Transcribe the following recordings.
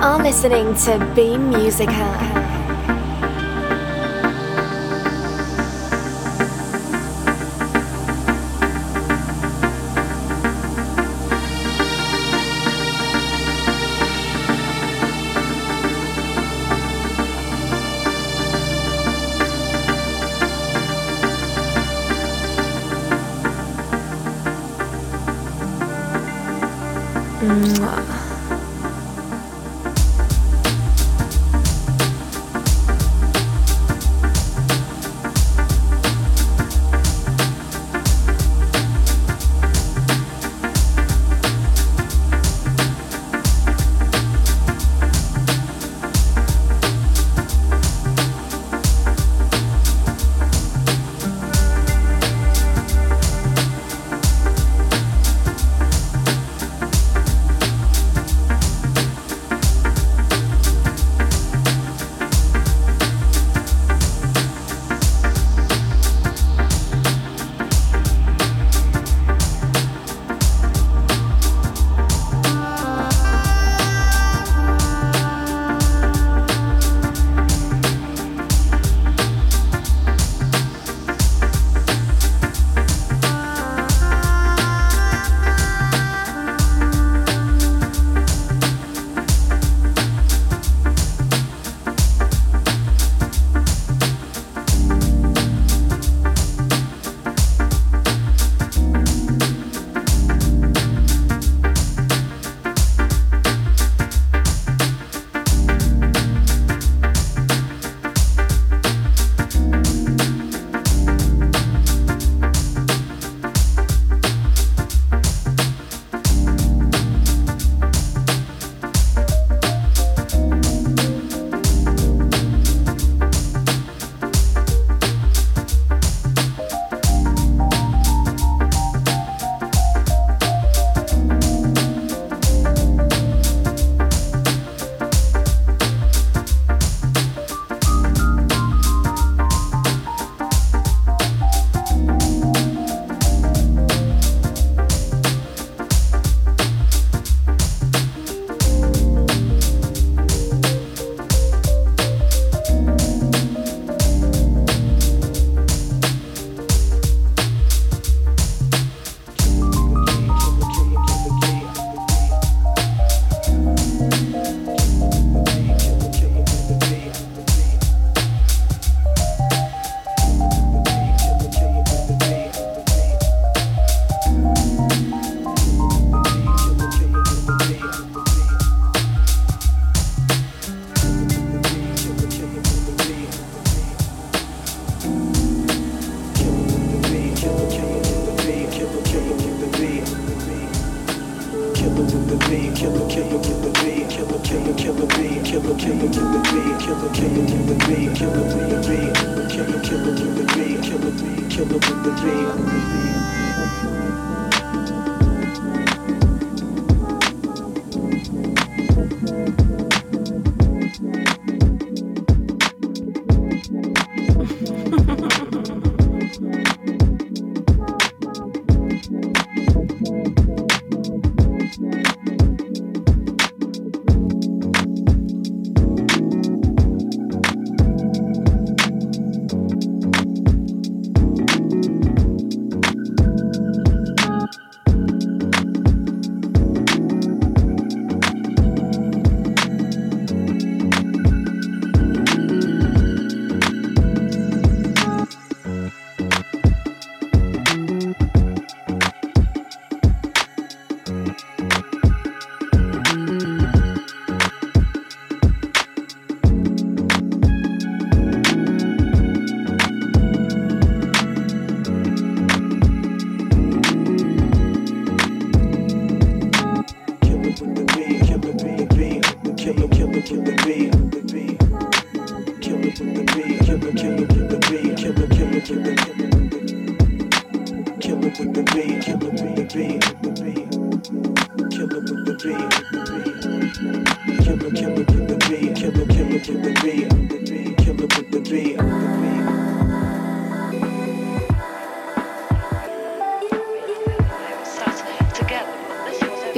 Are listening to Beam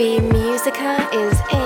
Musica. Musica is in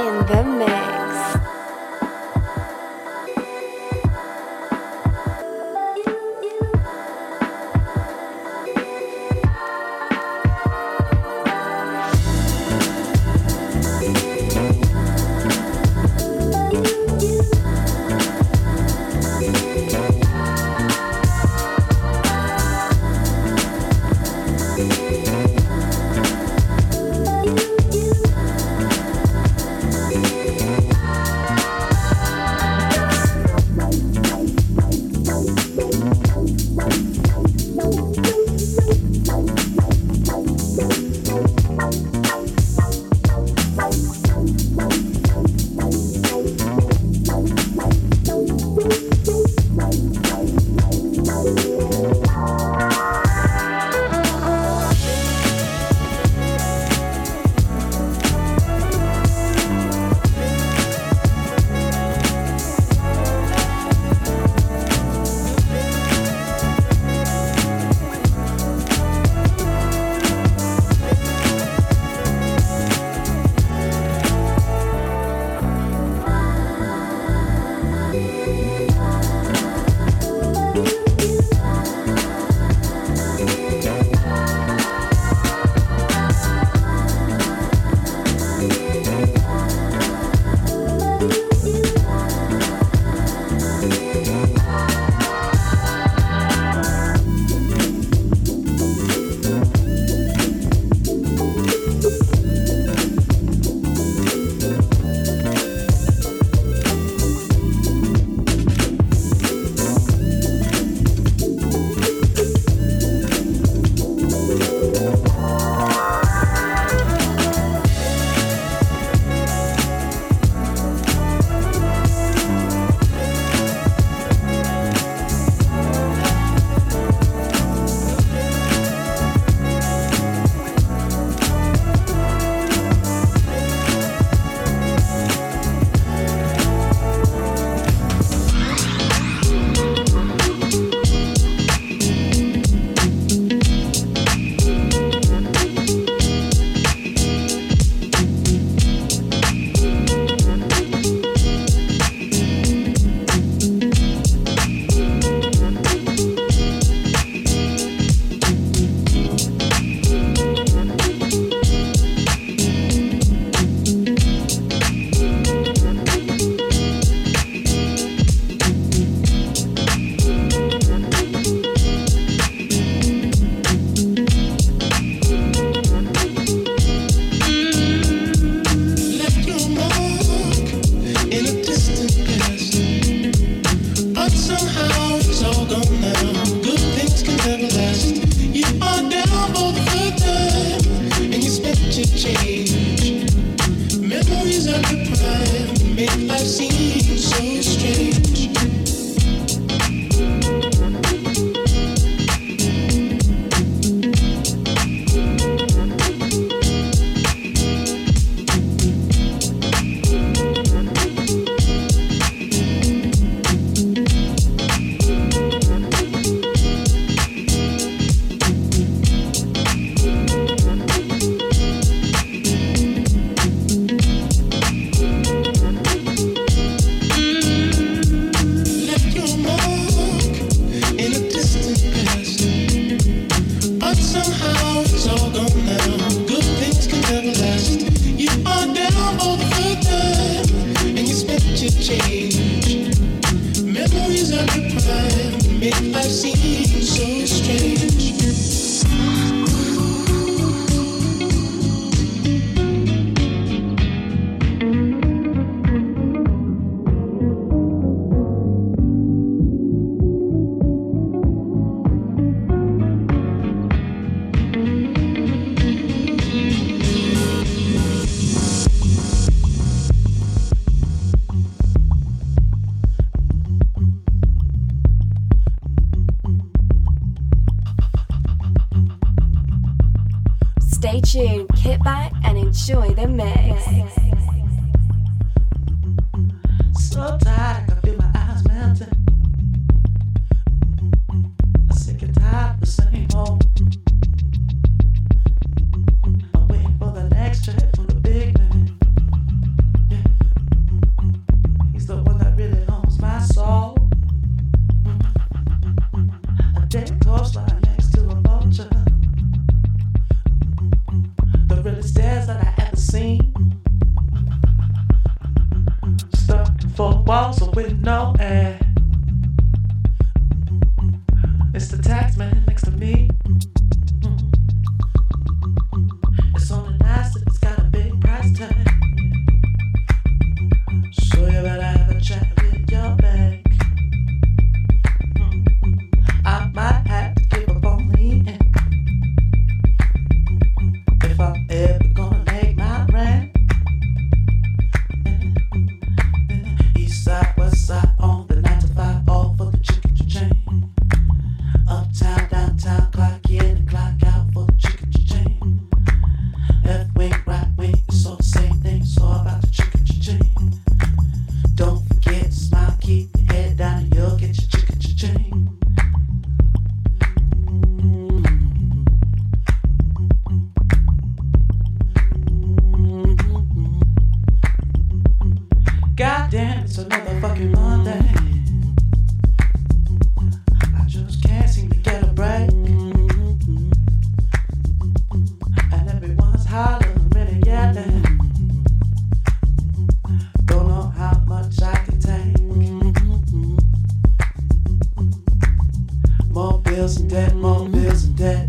Game before and play.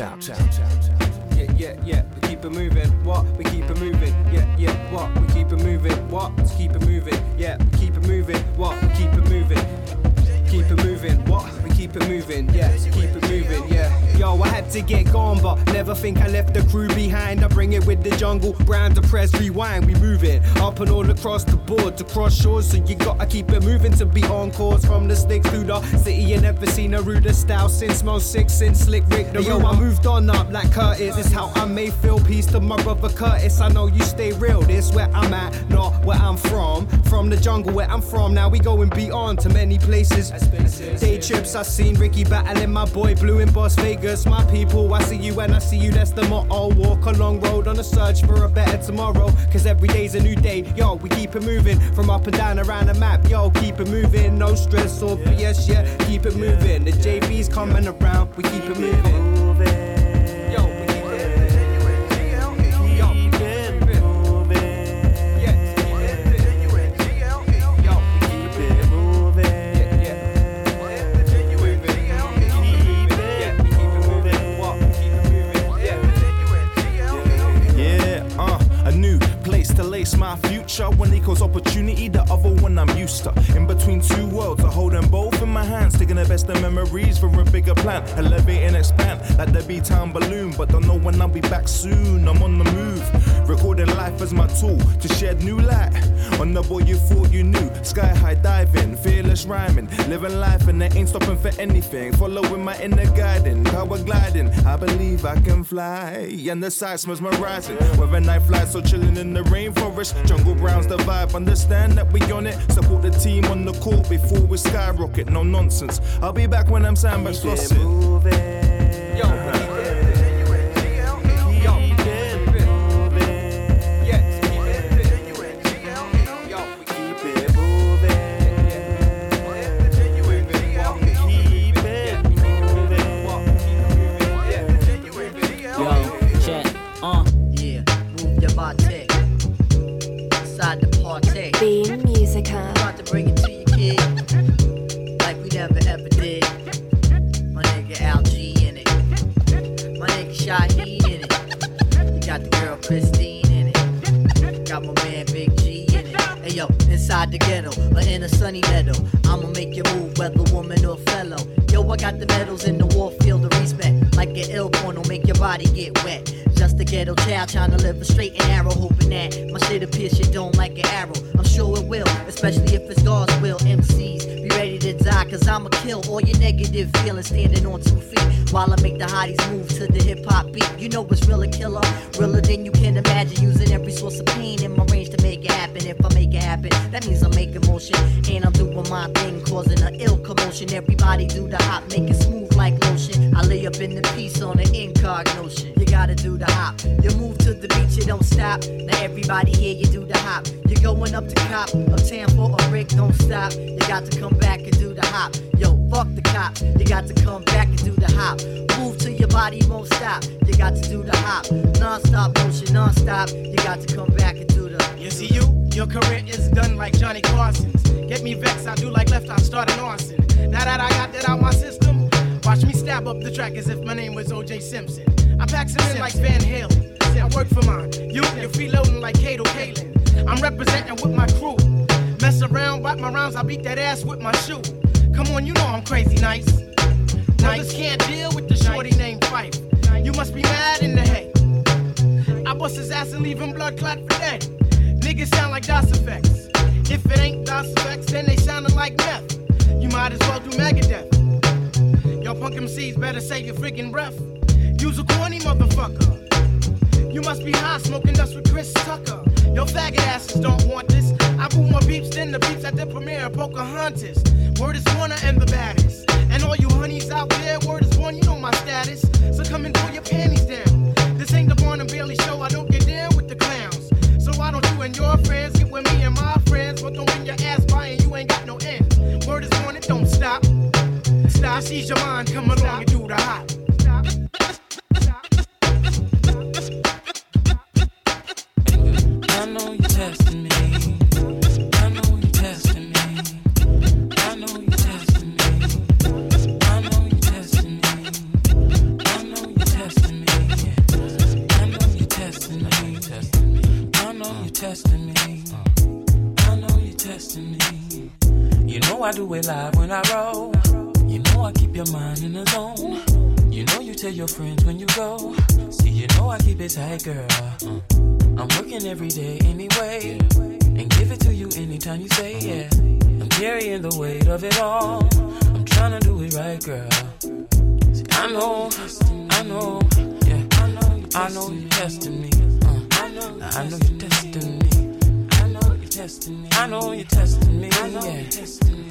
Out. out, out, out. To get gone, but never think I left the crew behind. I bring it with the jungle, brand press, rewind. We moving up and all across the board to cross shores, so you gotta keep it moving to be on course. From the sticks to the city, you never seen a ruder style since Mo Six, since Slick Rick. The yo, I moved on up like Curtis. This how I may feel. Peace to my brother Curtis. I know you stay real. This where I'm at, not where I'm from. From the jungle where I'm from. Now we going beyond to many places. Day trips I seen Ricky battling my boy Blue in Las Vegas. Vegas, my people. I see you when I see you, that's the motto. Walk a long road on a search for a better tomorrow. Cause every day's a new day. Yo, we keep it moving from up and down around the map. Yo, keep it moving. No stress or BS, yeah. Keep it moving. The JV's coming around, we keep it moving. B Town balloon. But don't know when I'll be back soon. I'm on the move. Recording life as my tool to shed new light on the boy you thought you knew. Sky high diving, fearless rhyming. Living life and they ain't stopping for anything. Following my inner guiding, power gliding. I believe I can fly. And the sights mesmerizing. Whether night flies so chilling in the rainforest Jungle Brown's the vibe, understand that we on it. Support the team on the court before we skyrocket. No nonsense. I'll be back when I'm sandbags flossing. especially if it's God's will. MCs, be ready to die, cause I'ma kill all your negative feelings standing on two feet. While I make the hotties move to the hip hop beat, you know it's real a killer, realer than you can imagine. Using every source of pain in my range to make it happen. If I make it happen, that means I'm making motion, and I'm doing my thing, causing an ill commotion. Everybody do the hop, make it smooth like lotion. I lay up in the piece on an incognition. You gotta do the hop. You move to the beach, you don't stop. Now everybody here, you do the hop. You're going up to cop, a tamper a brick, don't stop. You got to come back and do the hop. Yo, fuck the cop. You got to come back and do the hop body won't stop. You got to do the hop. Non-stop motion, non-stop. You got to come back and do the. You see you? Your career is done like Johnny Carson's. Get me vexed, I do like left, I start an arson. Now that I got that out my system, watch me stab up the track as if my name was OJ Simpson. I pack some in like Van Halen. I work for mine. You, you're freeloading like Kato Kaelin. I'm representing with my crew. Mess around, wipe my rounds, I beat that ass with my shoe. Come on, you know I'm crazy nice. Brothers can't deal with the shorty named Fife. You must be mad in the hay. I bust his ass and leave him blood clot for dead. Niggas sound like Das EFX. If it ain't Das EFX, then they soundin' like meth. You might as well do Megadeth. Y'all punk MCs better save your freaking breath. Use a corny motherfucker. You must be high smoking dust with Chris Tucker. Yo, faggot asses don't want this. I boot more beeps than the beeps at the premiere of Pocahontas. Word is Warner and the baddest. And all you honeys out there, word is born, you know my status. So come and pull your panties down. This ain't the and Bailey show, I don't get down with the clowns. So why don't you and your friends get with me and my friends? But don't bring your ass by and you ain't got no end. Word is born, it don't stop. Stop, seize your mind, come along and do the hot. I know you're testing me. Uh, I know you're testing me. I know you're testing me. I know you're testing me. I know you're testing me.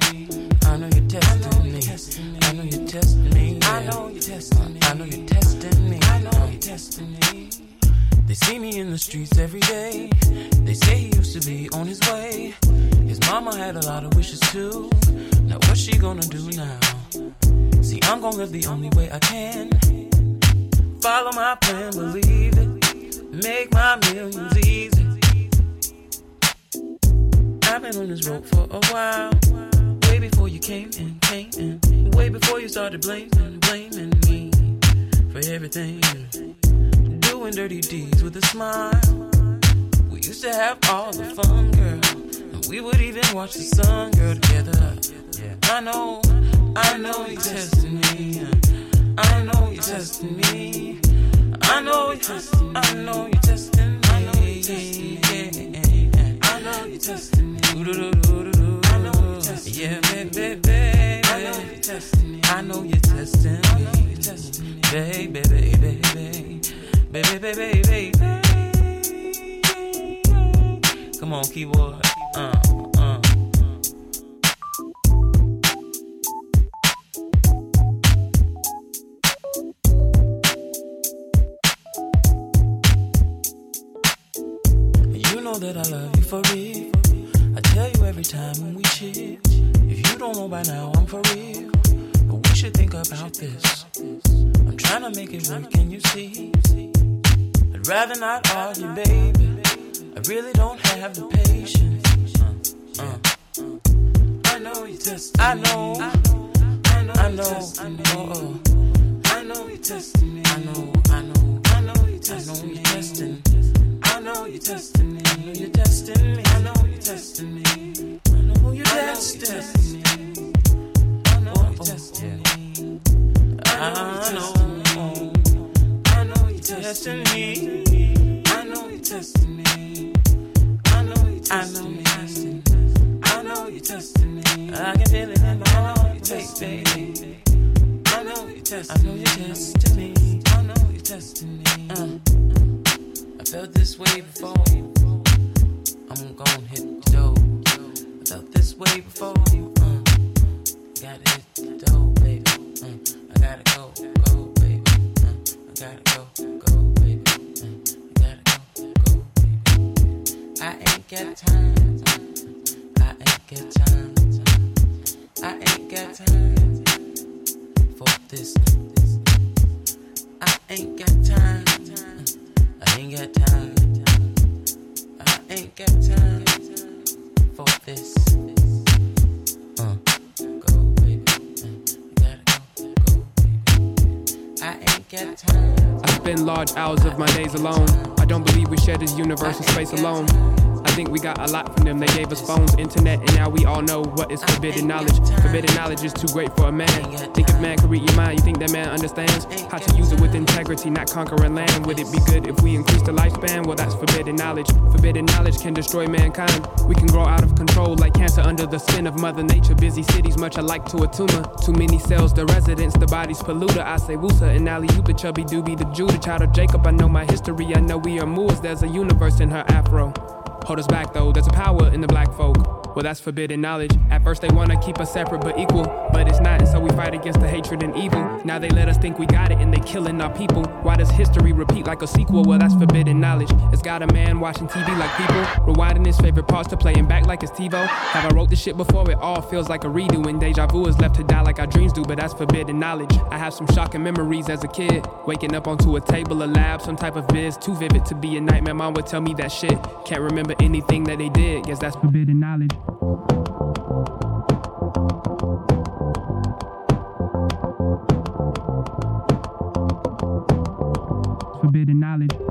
I know you're testing me. I know you're testing me. I know you're testing me. I know you're testing me. I know you're testing me. They see me in the streets every day. They say he used to be on his way. His mama had a lot of wishes too. Now what's she gonna do now? See, I'm gonna live the only way I can. Follow my plan, believe it. Make my millions easy. I've been on this road for a while. Way before you came in, came in. Way before you started blaming, blaming me for everything doing dirty deeds with a smile. We used to have all the fun, girl. And we would even watch the sun, girl, together. I know, I know you're testing me. I know you're testing me. I know, I know you're testing me. I know you're testing me. I know you're testing me. I know you're testing me. Yeah, baby, baby. I know you're testing me. I know you're testing me. Baby, baby, baby baby, baby, baby. Come on, keyboard. Uh, know that I love you for real. I tell you every time when we chill. If you don't know by now, I'm for real. But we should think about this. I'm trying to make it work, can you see? I'd rather not argue, baby. I really don't have the patience. Uh, uh. I know you test. I know. I know. I know. I know. I know you testing me. I know. I know. I know you testing me. Testing. I know you testing me. I know you testing me. I know you testing me. I know you testing me. I know you testing me. I know testing me. I know you're testing me. I know you're testing me. I know you're testing me. I can feel it in my heart, baby. I know you're testing me. I know you're testing me. I know you're testing me. Uh, I felt this way before. I'm gonna hit the door. I felt this way before. Uh, gotta hit the door, baby. Uh, I gotta go, go, baby. Uh, I gotta go, go. Baby. Uh, I gotta go, go, baby. I ain't got time. I ain't got time. I ain't got time for this. I ain't got time. I got time. I ain't got time. this. Uh. I spend large hours of my days alone. I don't believe we share this universal space alone. Think we got a lot from them. They gave us phones, internet, and now we all know what is forbidden knowledge. Forbidden knowledge is too great for a man. Think if man could read your mind, you think that man understands how to use it with integrity, not conquering land. Would it be good if we increase the lifespan? Well, that's forbidden knowledge. Forbidden knowledge can destroy mankind. We can grow out of control like cancer under the skin of Mother Nature. Busy cities, much alike to a tumor. Too many cells, the residents, the body's polluter. I say Wusa and Ali, but chubby doobie, the Judah, child of Jacob. I know my history, I know we are Moors. There's a universe in her afro. Hold us back though, there's a power in the black folk. Well, that's forbidden knowledge. At first, they wanna keep us separate but equal, but it's not, and so we fight against the hatred and evil. Now they let us think we got it, and they killing our people. Why does history repeat like a sequel? Well, that's forbidden knowledge. It's got a man watching TV like people, rewinding his favorite parts to playing back like it's TiVo. Have I wrote this shit before? It all feels like a redo, and deja vu is left to die like our dreams do, but that's forbidden knowledge. I have some shocking memories as a kid, waking up onto a table, a lab, some type of biz, too vivid to be a nightmare. Mom would tell me that shit. Can't remember anything that they did. Guess that's forbidden knowledge. Forbidden knowledge.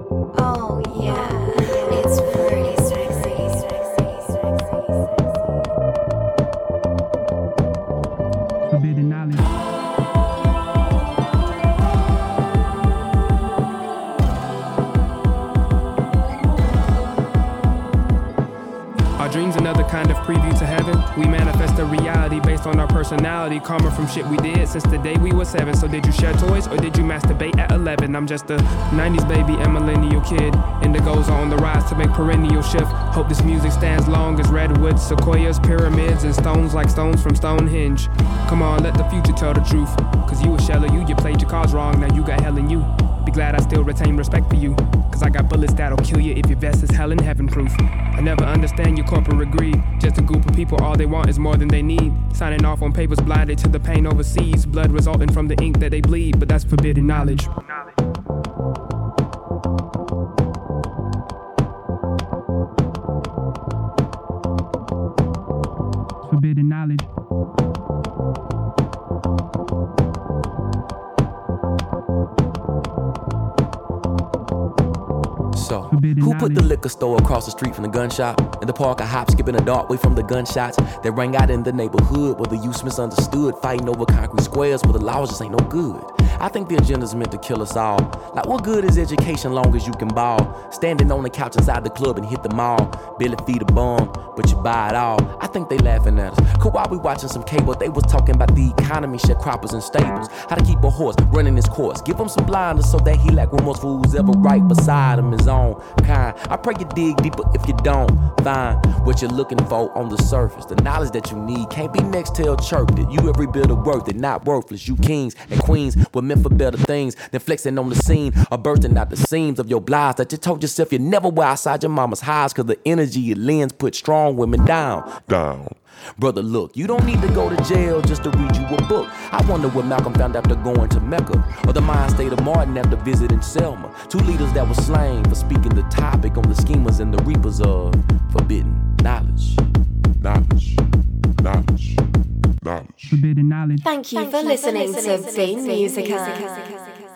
Personality, karma from shit we did since the day we were seven. So did you share toys or did you masturbate at 11? I'm just a 90s baby and millennial kid. Indigos are on the rise to make perennial shift. Hope this music stands long as redwoods, sequoias, pyramids, and stones like stones from Stonehenge. Come on, let the future tell the truth. Cause you a sheller, you, you played your cards wrong, now you got hell in you. Be glad I still retain respect for you. I got bullets that'll kill you if your vest is hell and heaven proof. I never understand your corporate greed. Just a group of people, all they want is more than they need. Signing off on papers blinded to the pain overseas. Blood resulting from the ink that they bleed, but that's forbidden knowledge. Put the liquor store across the street from the gun shop? In the park, I hop, skipping a dark way from the gunshots that rang out in the neighborhood where the youth misunderstood, fighting over concrete squares where the laws just ain't no good. I think the agenda's meant to kill us all. Like, what good is education long as you can ball? Standing on the couch inside the club and hit the mall. Billy feed a bum, but you buy it all. I think they laughing at us. Cause while we watching some cable, they was talking about the economy, sharecroppers and stables. How to keep a horse running his course. Give him some blinders so that he lack remorseful who's ever right beside him, his own kind. I pray you dig deeper if you don't find what you're looking for on the surface. The knowledge that you need can't be next till chirped it. You every bit of worth it, not worthless. You kings and queens were meant for better things than flexing on the scene or bursting out the seams of your blinds that you told yourself you never wear outside your mama's highs cause the energy it lends put strong women down. down. Brother, look, you don't need to go to jail just to read you a book. I wonder what Malcolm found after going to Mecca, or the mind state of Martin after visiting Selma. Two leaders that were slain for speaking the topic on the schemers and the reapers of forbidden knowledge. Knowledge. Knowledge. Knowledge. Forbidden knowledge. Thank you for listening to Beam Musica.